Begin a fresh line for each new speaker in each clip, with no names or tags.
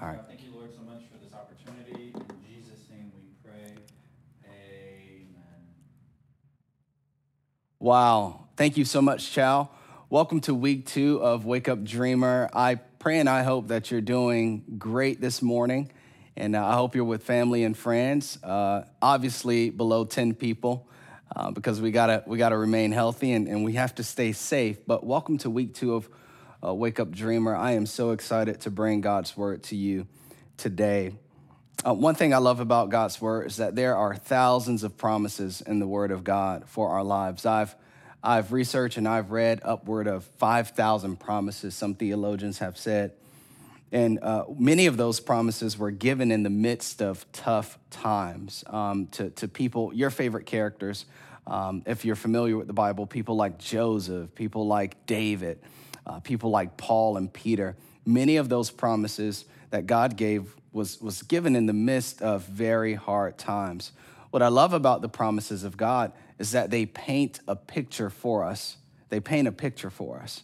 All right.
Thank you, Lord, so much for this opportunity. In Jesus' name we pray. Amen.
Wow. Thank you so much, Chow. Welcome to week two of Wake Up Dreamer. I pray and I hope that you're doing great this morning. And uh, I hope you're with family and friends. Uh, obviously, below 10 people. Uh, because we gotta we gotta remain healthy and, and we have to stay safe. But welcome to week two of uh, Wake Up Dreamer. I am so excited to bring God's word to you today. Uh, one thing I love about God's word is that there are thousands of promises in the word of God for our lives. I've I've researched and I've read upward of 5,000 promises, some theologians have said. And uh, many of those promises were given in the midst of tough times um, to, to people, your favorite characters. Um, if you're familiar with the Bible, people like Joseph, people like David, uh, people like Paul and Peter. Many of those promises that God gave was, was given in the midst of very hard times. What I love about the promises of God is that they paint a picture for us. They paint a picture for us.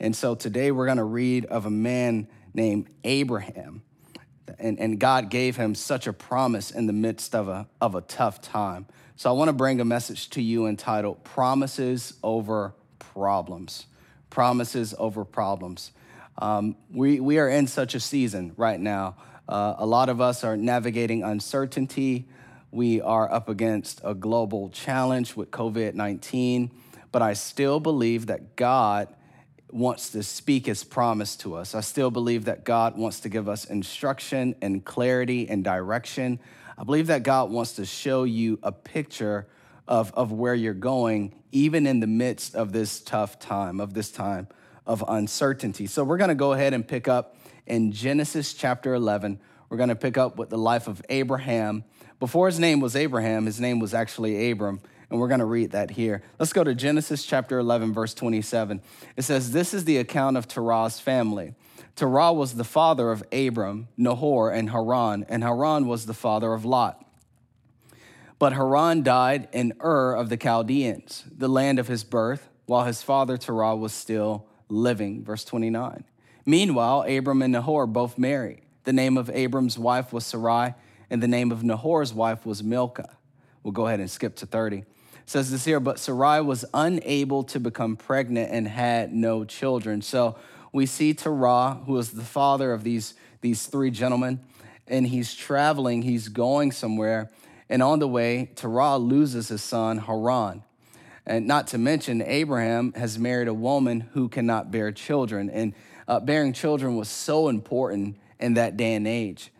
And so today we're going to read of a man named Abraham. And, and God gave him such a promise in the midst of a, of a tough time. So I want to bring a message to you entitled Promises Over Problems. Promises Over Problems. Um, we, we are in such a season right now. Uh, a lot of us are navigating uncertainty. We are up against a global challenge with COVID 19, but I still believe that God wants to speak his promise to us. I still believe that God wants to give us instruction and clarity and direction. I believe that God wants to show you a picture of, of where you're going, even in the midst of this tough time, of this time of uncertainty. So we're going to go ahead and pick up in Genesis chapter 11. We're going to pick up with the life of Abraham. Before his name was Abraham, his name was actually Abram and we're going to read that here. Let's go to Genesis chapter 11, verse 27. It says, This is the account of Terah's family. Terah was the father of Abram, Nahor, and Haran, and Haran was the father of Lot. But Haran died in Ur of the Chaldeans, the land of his birth, while his father Terah was still living. Verse 29. Meanwhile, Abram and Nahor both married. The name of Abram's wife was Sarai, and the name of Nahor's wife was Milcah. We'll go ahead and skip to 30 says this here, but Sarai was unable to become pregnant and had no children. So we see Terah, who is the father of these, these three gentlemen, and he's traveling, he's going somewhere, and on the way, Terah loses his son Haran. And not to mention, Abraham has married a woman who cannot bear children. And uh, bearing children was so important in that day and age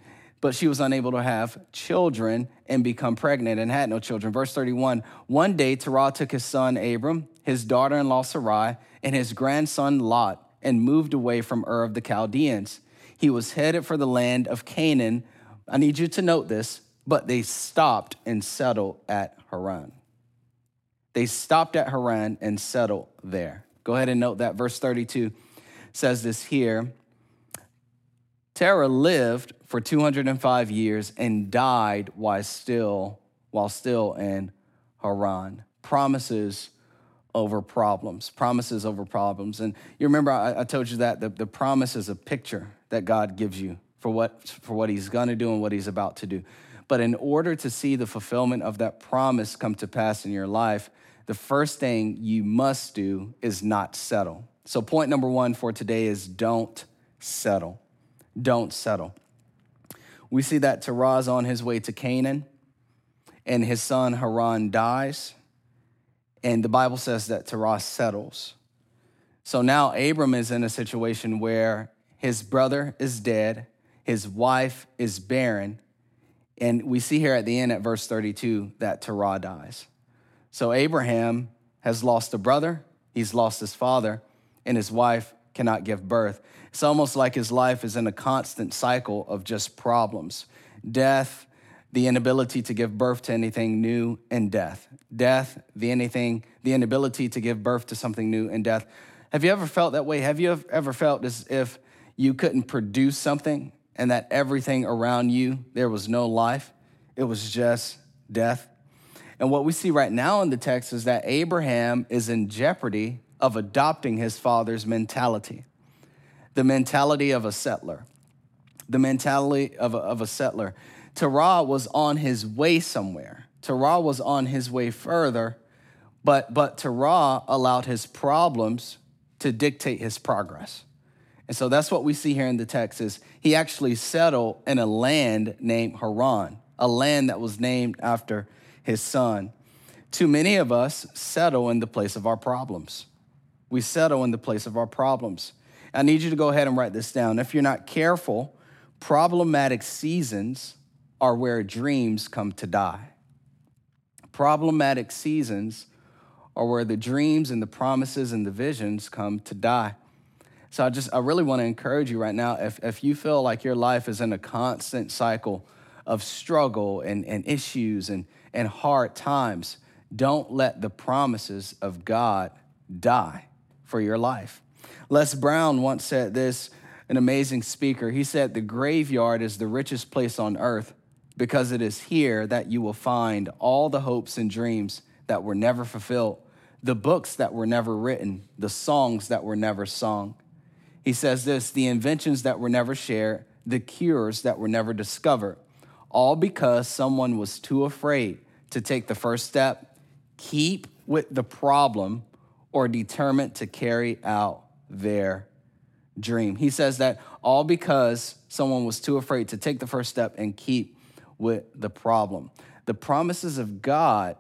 but she was unable to have children and become pregnant and had no children. Verse 31 One day, Terah took his son Abram, his daughter in law Sarai, and his grandson Lot and moved away from Ur of the Chaldeans. He was headed for the land of Canaan. I need you to note this, but they stopped and settled at Haran. They stopped at Haran and settled there. Go ahead and note that. Verse 32 says this here Terah lived for 205 years and died while still, while still in Haran. Promises over problems, promises over problems. And you remember I, I told you that the, the promise is a picture that God gives you for what, for what he's gonna do and what he's about to do. But in order to see the fulfillment of that promise come to pass in your life, the first thing you must do is not settle. So, point number one for today is don't settle don't settle. We see that Terah's on his way to Canaan, and his son Haran dies, and the Bible says that Terah settles. So now Abram is in a situation where his brother is dead, his wife is barren, and we see here at the end at verse 32 that Terah dies. So Abraham has lost a brother, he's lost his father, and his wife cannot give birth. It's almost like his life is in a constant cycle of just problems death, the inability to give birth to anything new, and death. Death, the anything, the inability to give birth to something new, and death. Have you ever felt that way? Have you ever felt as if you couldn't produce something and that everything around you, there was no life? It was just death. And what we see right now in the text is that Abraham is in jeopardy of adopting his father's mentality the mentality of a settler. the mentality of a, of a settler. Terah was on his way somewhere. Terah was on his way further, but, but Terah allowed his problems to dictate his progress. And so that's what we see here in the text is he actually settled in a land named Haran, a land that was named after his son. Too many of us settle in the place of our problems. We settle in the place of our problems. I need you to go ahead and write this down. If you're not careful, problematic seasons are where dreams come to die. Problematic seasons are where the dreams and the promises and the visions come to die. So I just, I really want to encourage you right now. If, if you feel like your life is in a constant cycle of struggle and, and issues and, and hard times, don't let the promises of God die for your life. Les Brown once said this, an amazing speaker. He said, The graveyard is the richest place on earth because it is here that you will find all the hopes and dreams that were never fulfilled, the books that were never written, the songs that were never sung. He says this the inventions that were never shared, the cures that were never discovered, all because someone was too afraid to take the first step, keep with the problem, or determined to carry out their dream. He says that all because someone was too afraid to take the first step and keep with the problem. The promises of God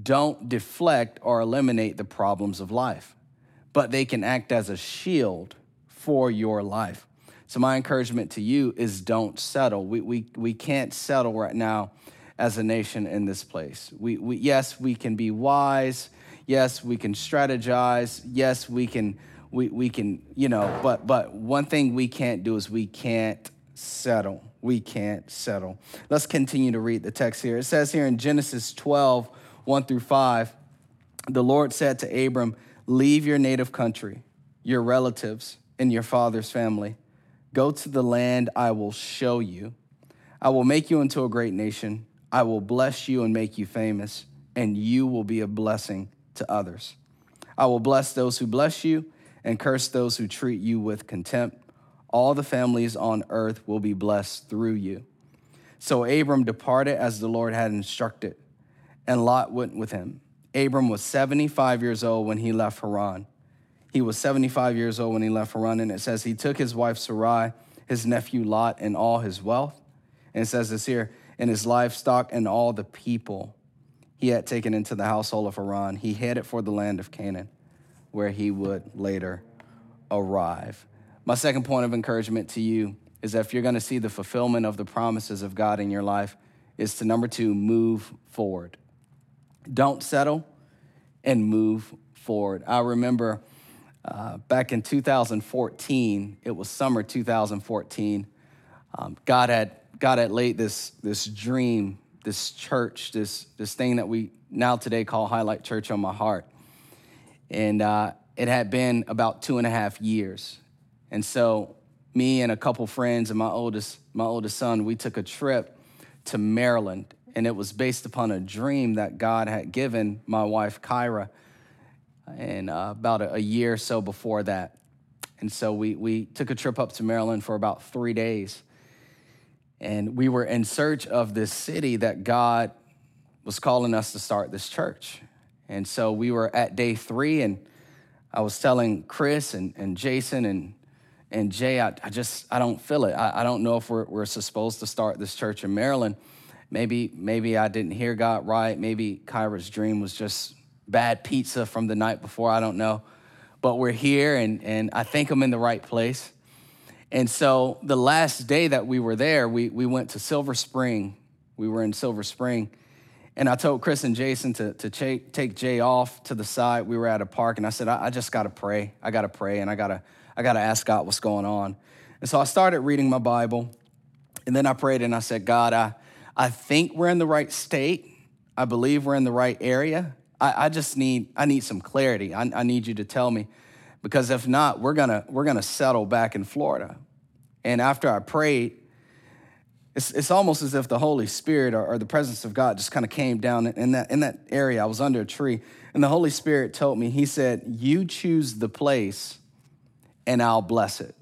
don't deflect or eliminate the problems of life, but they can act as a shield for your life. So, my encouragement to you is don't settle. We, we, we can't settle right now as a nation in this place. We, we, yes, we can be wise. Yes, we can strategize. Yes, we can, we, we can, you know, but, but one thing we can't do is we can't settle. We can't settle. Let's continue to read the text here. It says here in Genesis 12, 1 through 5, the Lord said to Abram, Leave your native country, your relatives, and your father's family. Go to the land I will show you. I will make you into a great nation. I will bless you and make you famous, and you will be a blessing to others. I will bless those who bless you and curse those who treat you with contempt all the families on earth will be blessed through you. So Abram departed as the Lord had instructed, and Lot went with him. Abram was 75 years old when he left Haran. He was 75 years old when he left for Haran, and it says he took his wife Sarai, his nephew Lot, and all his wealth. And it says this here, and his livestock and all the people he had taken into the household of Haran. He headed for the land of Canaan, where he would later arrive. My second point of encouragement to you is that if you're going to see the fulfillment of the promises of God in your life, is to number two, move forward. Don't settle and move forward. I remember uh, back in 2014, it was summer 2014. Um, God had God had laid this this dream, this church, this this thing that we now today call Highlight Church on my heart, and uh, it had been about two and a half years. And so me and a couple friends and my oldest, my oldest son, we took a trip to Maryland. And it was based upon a dream that God had given my wife, Kyra, and uh, about a, a year or so before that. And so we, we took a trip up to Maryland for about three days. And we were in search of this city that God was calling us to start this church. And so we were at day three, and I was telling Chris and, and Jason and and Jay, I, I just, I don't feel it. I, I don't know if we're, we're supposed to start this church in Maryland. Maybe, maybe I didn't hear God right. Maybe Kyra's dream was just bad pizza from the night before. I don't know. But we're here, and, and I think I'm in the right place. And so the last day that we were there, we, we went to Silver Spring. We were in Silver Spring. And I told Chris and Jason to, to take, take Jay off to the side. We were at a park, and I said, I, I just got to pray. I got to pray, and I got to I got to ask God what's going on. And so I started reading my Bible, and then I prayed and I said, God, I, I think we're in the right state. I believe we're in the right area. I, I just need, I need some clarity. I, I need you to tell me, because if not, we're gonna, we're gonna settle back in Florida. And after I prayed, it's, it's almost as if the Holy Spirit or, or the presence of God just kind of came down in that, in that area. I was under a tree, and the Holy Spirit told me, He said, You choose the place and I'll bless it.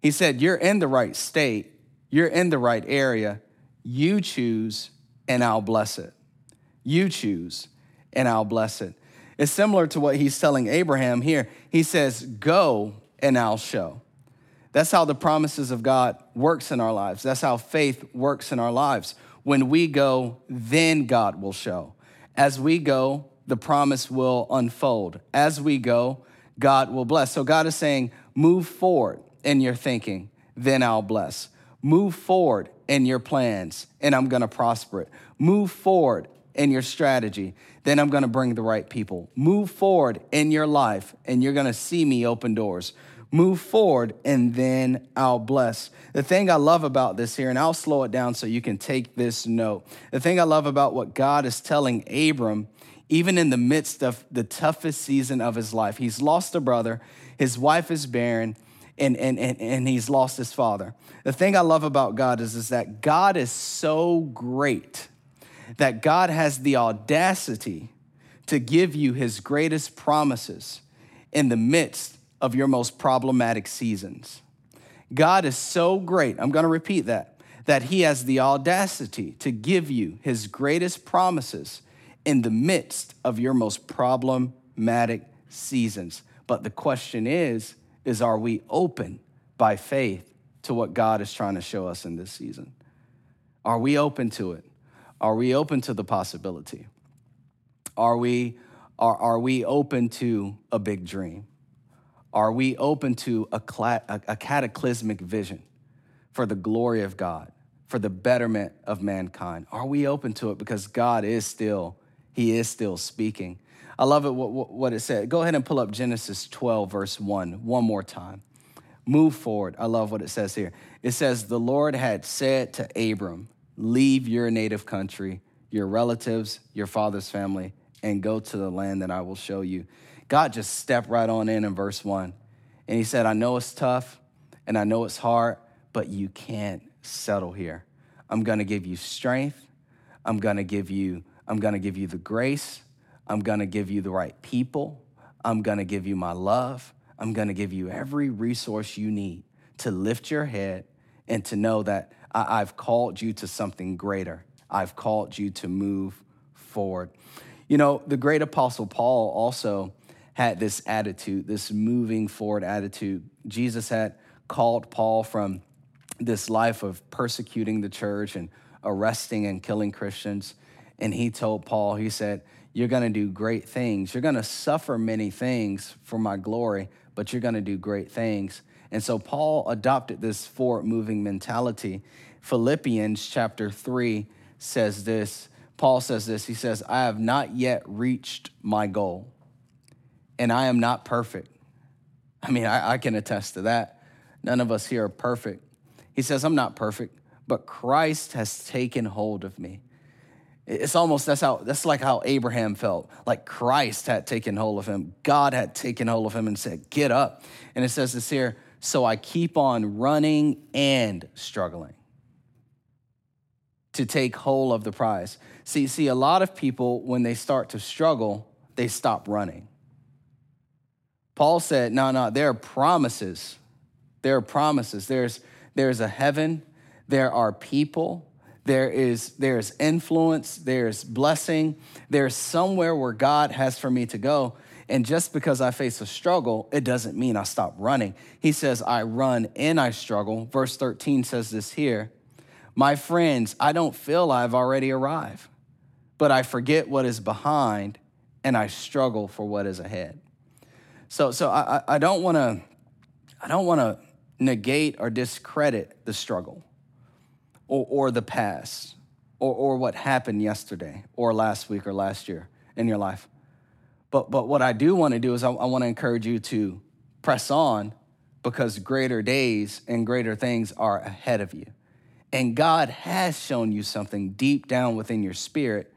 He said, You're in the right state, you're in the right area. You choose, and I'll bless it. You choose, and I'll bless it. It's similar to what he's telling Abraham here. He says, Go, and I'll show. That's how the promises of God works in our lives. That's how faith works in our lives. When we go, then God will show. As we go, the promise will unfold. As we go, God will bless. So God is saying, move forward in your thinking, then I'll bless. Move forward in your plans, and I'm gonna prosper it. Move forward in your strategy, then I'm gonna bring the right people. Move forward in your life, and you're gonna see me open doors move forward, and then I'll bless. The thing I love about this here, and I'll slow it down so you can take this note. The thing I love about what God is telling Abram, even in the midst of the toughest season of his life, he's lost a brother, his wife is barren, and, and, and, and he's lost his father. The thing I love about God is, is that God is so great that God has the audacity to give you his greatest promises in the midst of your most problematic seasons. God is so great, I'm gonna repeat that, that He has the audacity to give you His greatest promises in the midst of your most problematic seasons. But the question is, is are we open by faith to what God is trying to show us in this season? Are we open to it? Are we open to the possibility? Are we, are, are we open to a big dream? Are we open to a, a cataclysmic vision for the glory of God, for the betterment of mankind? Are we open to it? Because God is still, He is still speaking. I love it what, what it said. Go ahead and pull up Genesis 12, verse 1, one more time. Move forward. I love what it says here. It says, The Lord had said to Abram, Leave your native country, your relatives, your father's family, and go to the land that I will show you. God just stepped right on in in verse one. And he said, I know it's tough and I know it's hard, but you can't settle here. I'm gonna give you strength. I'm gonna give you, I'm gonna give you the grace. I'm gonna give you the right people. I'm gonna give you my love. I'm gonna give you every resource you need to lift your head and to know that I- I've called you to something greater. I've called you to move forward. You know, the great apostle Paul also had this attitude, this moving forward attitude. Jesus had called Paul from this life of persecuting the church and arresting and killing Christians. And he told Paul, he said, You're going to do great things. You're going to suffer many things for my glory, but you're going to do great things. And so Paul adopted this forward moving mentality. Philippians chapter 3 says this. Paul says this. He says, I have not yet reached my goal and I am not perfect. I mean, I, I, can attest to that. None of us here are perfect. He says, I'm not perfect, but Christ has taken hold of me. It's almost that's how that's like how Abraham felt. Like Christ had taken hold of him. God had taken hold of him and said, Get up. And it says this here, so I keep on running and struggling to take hold of the prize. See, see, a lot of people, when they start to struggle, they stop running. Paul said, no, no, there are promises. There are promises. There's, there's a heaven, there are people, there is there's influence, there's blessing, there's somewhere where God has for me to go. And just because I face a struggle, it doesn't mean I stop running. He says, I run and I struggle. Verse 13 says this here My friends, I don't feel I've already arrived, but I forget what is behind and I struggle for what is ahead. So, so I, I don't want to, I don't want to negate or discredit the struggle or, or the past or, or what happened yesterday or last week or last year in your life. But, but what I do want to do is I, I want to encourage you to press on because greater days and greater things are ahead of you. And God has shown you something deep down within your spirit,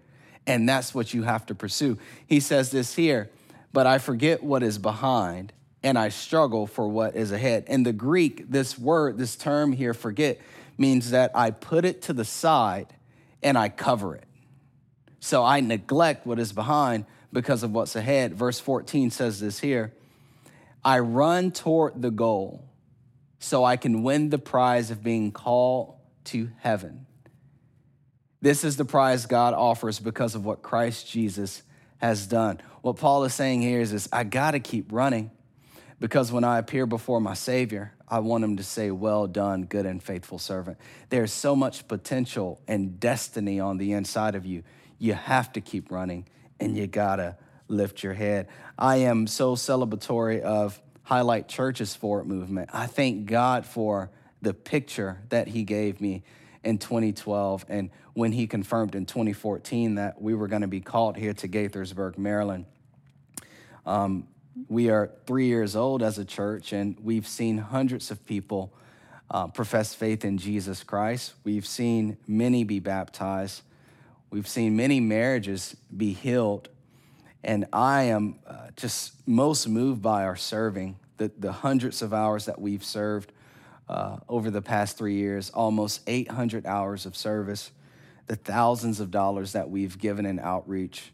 and that's what you have to pursue. He says this here but I forget what is behind and I struggle for what is ahead. In the Greek, this word, this term here, forget, means that I put it to the side and I cover it. So I neglect what is behind because of what's ahead. Verse 14 says this here I run toward the goal so I can win the prize of being called to heaven. This is the prize God offers because of what Christ Jesus has done. What Paul is saying here is, is I got to keep running because when I appear before my Savior, I want him to say, Well done, good and faithful servant. There's so much potential and destiny on the inside of you. You have to keep running and you got to lift your head. I am so celebratory of Highlight Church's Forward movement. I thank God for the picture that He gave me in 2012 and when He confirmed in 2014 that we were to be called here to Gaithersburg, Maryland. Um, we are three years old as a church, and we've seen hundreds of people uh, profess faith in Jesus Christ. We've seen many be baptized. We've seen many marriages be healed. And I am uh, just most moved by our serving, the, the hundreds of hours that we've served uh, over the past three years, almost 800 hours of service, the thousands of dollars that we've given in outreach.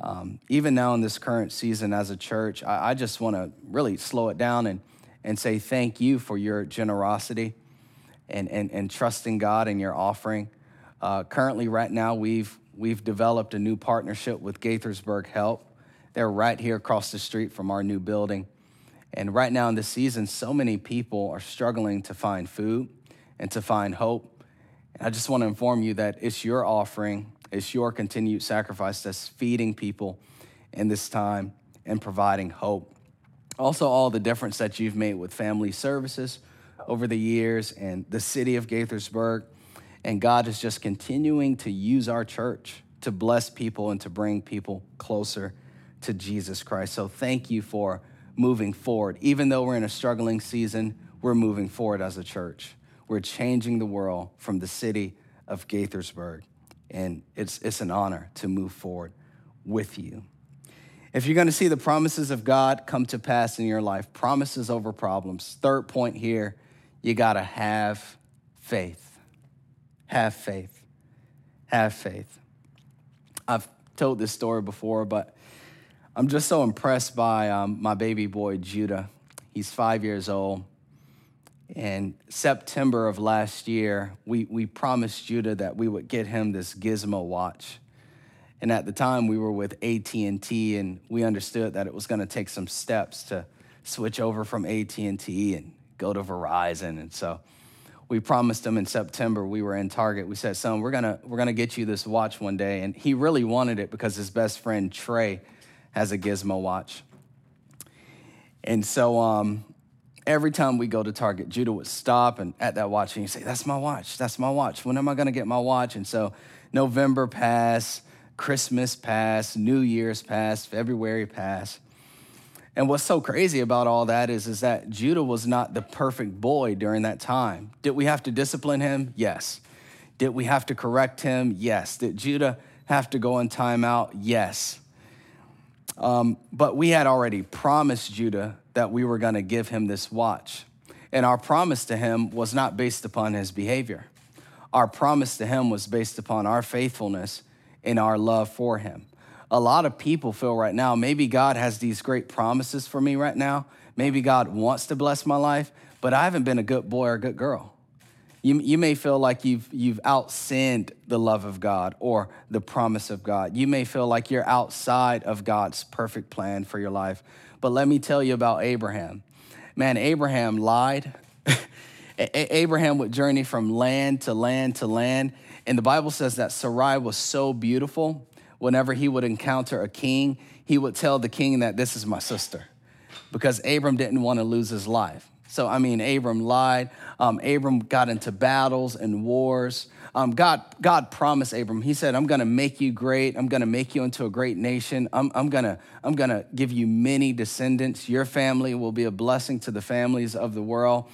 Um, even now in this current season as a church, I, I just want to really slow it down and, and say thank you for your generosity and, and, and trusting God in your offering. Uh, currently, right now, we've, we've developed a new partnership with Gaithersburg Help. They're right here across the street from our new building. And right now in this season, so many people are struggling to find food and to find hope. And I just want to inform you that it's your offering, it's your continued sacrifice that's feeding people in this time and providing hope. Also, all the difference that you've made with family services over the years and the city of Gaithersburg. And God is just continuing to use our church to bless people and to bring people closer to Jesus Christ. So thank you for moving forward. Even though we're in a struggling season, we're moving forward as a church. We're changing the world from the city of Gaithersburg. And it's, it's an honor to move forward with you. If you're going to see the promises of God come to pass in your life, promises over problems. Third point here, you got to have faith. Have faith. Have faith. I've told this story before, but I'm just so impressed by um, my baby boy, Judah. He's five years old. In September of last year, we, we promised Judah that we would get him this Gizmo watch. And at the time, we were with AT&T, and we understood that it was going to take some steps to switch over from AT&T and go to Verizon. And so we promised him in September we were in Target. We said, "Son, we're gonna we're gonna get you this watch one day." And he really wanted it because his best friend Trey has a gizmo watch. And so um, every time we go to Target, Judah would stop and at that watch and he'd say, That's my watch. That's my watch. When am I to get my watch? And so November passed, Christmas passed, New Year's passed, February passed. And what's so crazy about all that is, is that Judah was not the perfect boy during that time. Did we have to discipline him? Yes. Did we have to correct him? Yes. Did Judah have to go in timeout? Yes. Um, but we had already promised Judah that we were going to give him this watch. And our promise to him was not based upon his behavior. Our promise to him was based upon our faithfulness and our love for him. A lot of people feel right now, maybe God has these great promises for me right now. Maybe God wants to bless my life, but I haven't been a good boy or a good girl. You, you may feel like you've, you've outsinned the love of God or the promise of God. You may feel like you're outside of God's perfect plan for your life. But let me tell you about Abraham. Man, Abraham lied. Abraham would journey from land to land to land. And the Bible says that Sarai was so beautiful, whenever he would encounter a king, he would tell the king that this is my sister because Abram didn't want to lose his life. So, I mean, Abram lied. Um, Abram got into battles and wars. Um, God, God promised Abram, He said, I'm going to make you great. I'm going to make you into a great nation. I'm, I'm going to I'm gonna give you many descendants. Your family will be a blessing to the families of the world.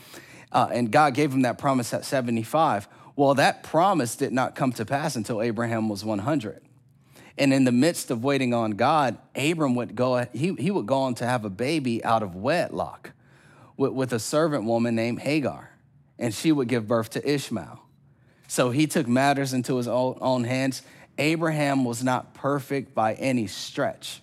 Uh, and God gave him that promise at 75. Well, that promise did not come to pass until Abraham was 100. And in the midst of waiting on God, Abram would go, he, he would go on to have a baby out of wedlock with, with a servant woman named Hagar, and she would give birth to Ishmael. So he took matters into his own, own hands. Abraham was not perfect by any stretch.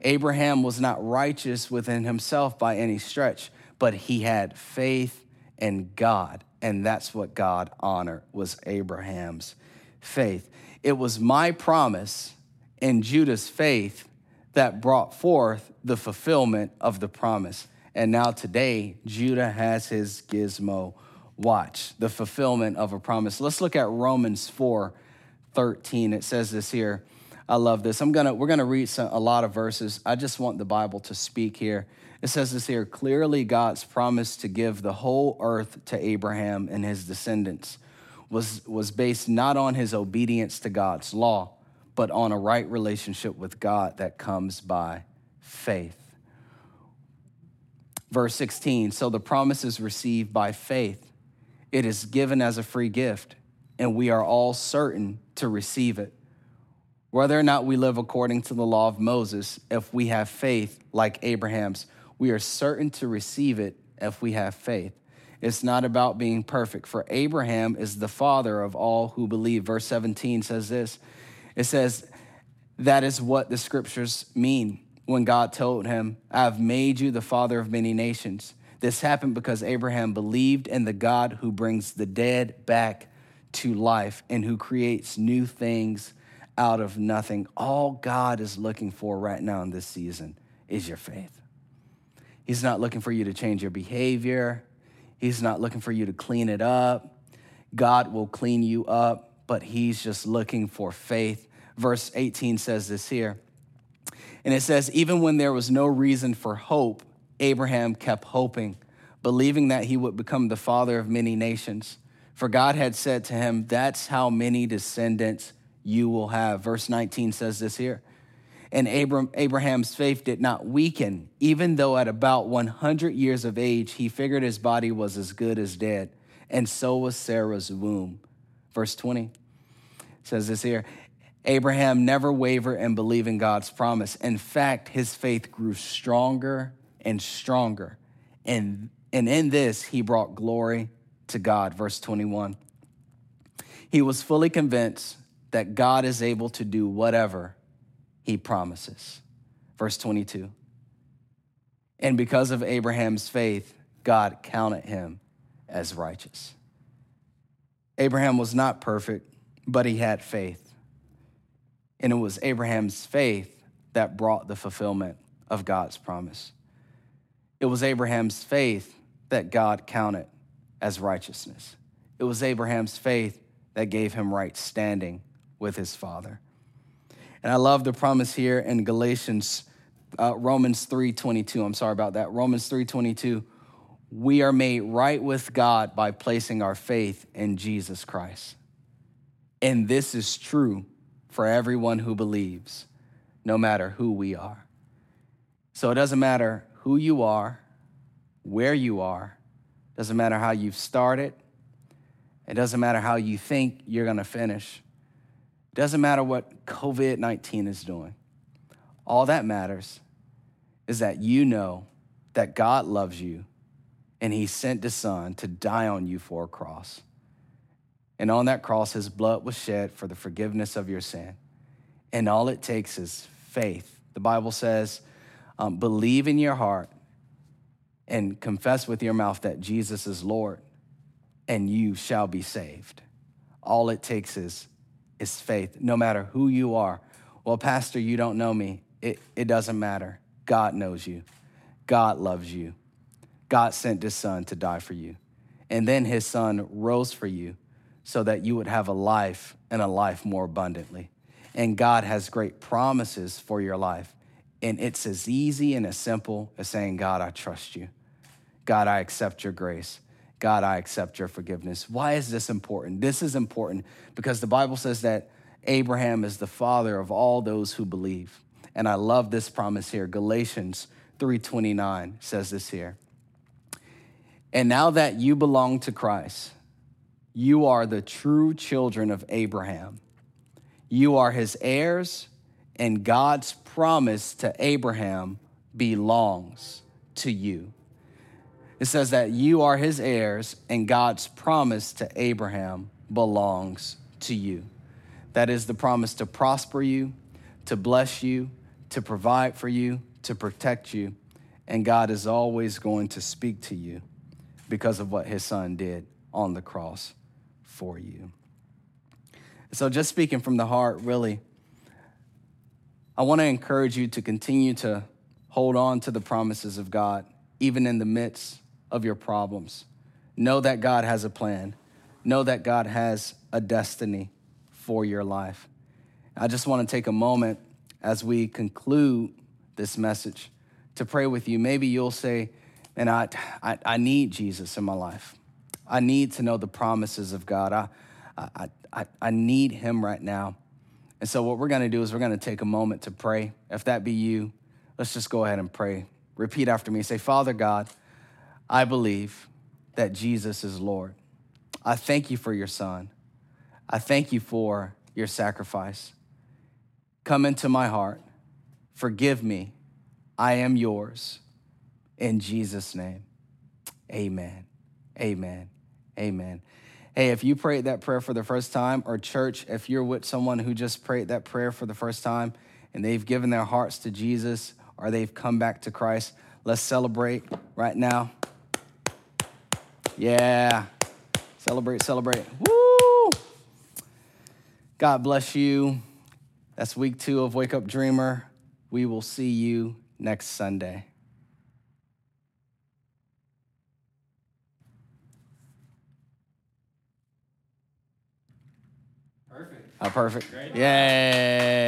Abraham was not righteous within himself by any stretch, but he had faith in God. And that's what God honored was Abraham's faith. It was my promise and Judah's faith that brought forth the fulfillment of the promise. And now today, Judah has his gizmo watch, the fulfillment of a promise. Let's look at Romans 4 13. It says this here. I love this. I'm gonna we're gonna read some, a lot of verses. I just want the Bible to speak here. It says this here clearly God's promise to give the whole earth to Abraham and his descendants was, was based not on his obedience to God's law, but on a right relationship with God that comes by faith. Verse 16 So the promise is received by faith, it is given as a free gift, and we are all certain to receive it. Whether or not we live according to the law of Moses, if we have faith like Abraham's, we are certain to receive it if we have faith. It's not about being perfect, for Abraham is the father of all who believe. Verse 17 says this it says, That is what the scriptures mean when God told him, I have made you the father of many nations. This happened because Abraham believed in the God who brings the dead back to life and who creates new things out of nothing. All God is looking for right now in this season is your faith. He's not looking for you to change your behavior. He's not looking for you to clean it up. God will clean you up, but He's just looking for faith. Verse 18 says this here. And it says, even when there was no reason for hope, Abraham kept hoping, believing that he would become the father of many nations. For God had said to him, That's how many descendants you will have. Verse 19 says this here and Abram, Abraham's faith did not weaken, even though at about 100 years of age, he figured his body was as good as dead, and so was Sarah's womb. Verse 20 says this here Abraham never wavered in believing God's promise. In fact, his faith grew stronger and stronger. And, and in this, he brought glory to God. Verse 21. He was fully convinced that God is able to do whatever he promises. Verse 22. And because of Abraham's faith, God counted him as righteous. Abraham was not perfect, but he had faith. And it was Abraham's faith that brought the fulfillment of God's promise. It was Abraham's faith that God counted as righteousness. It was Abraham's faith that gave him right standing with his father. And I love the promise here in Galatians, uh, Romans 3.22. I'm sorry about that. Romans 3.22. We are made right with God by placing our faith in Jesus Christ. And this is true for everyone who believes, no matter who we are. So it doesn't matter who you are, where you are, doesn't matter how you've started, it doesn't matter how you think you're going to finish. It Doesn't matter what COVID 19 is doing. All that matters is that you know that God loves you and he sent his son to die on you for a cross. And on that cross, his blood was shed for the forgiveness of your sin. And all it takes is faith. The Bible says, um, believe in your heart and confess with your mouth that Jesus is Lord, and you shall be saved. All it takes is is faith, no matter who you are. Well, Pastor, you don't know me. It, it doesn't matter. God knows you. God loves you. God sent his son to die for you. And then his son rose for you so that you would have a life and a life more abundantly. And God has great promises for your life. And it's as easy and as simple as saying, God, I trust you. God, I accept your grace. God, I accept your forgiveness. Why is this important? This is important because the Bible says that Abraham is the father of all those who believe. And I love this promise here. Galatians 3:29 says this here. And now that you belong to Christ, you are the true children of Abraham. You are his heirs, and God's promise to Abraham belongs to you. It says that you are his heirs, and God's promise to Abraham belongs to you. That is the promise to prosper you, to bless you, to provide for you, to protect you. And God is always going to speak to you because of what his son did on the cross for you. So, just speaking from the heart, really, I want to encourage you to continue to hold on to the promises of God, even in the midst of your problems. Know that God has a plan, know that God has a destiny for your life. I just want to take a moment as we conclude this message to pray with you. Maybe you'll say, and I, I, I need Jesus in my life. I need to know the promises of God. I, I, I, I need him right now. And so, what we're going to do is we're going to take a moment to pray. If that be you, let's just go ahead and pray. Repeat after me. Say, Father God, I believe that Jesus is Lord. I thank you for your son. I thank you for your sacrifice. Come into my heart. Forgive me. I am yours. In Jesus' name, amen. Amen. Amen. Hey, if you prayed that prayer for the first time, or church, if you're with someone who just prayed that prayer for the first time and they've given their hearts to Jesus or they've come back to Christ, let's celebrate right now. Yeah. Celebrate, celebrate. Woo! God bless you. That's week two of Wake Up Dreamer. We will see you next Sunday. Oh, perfect.
Great.
Yay.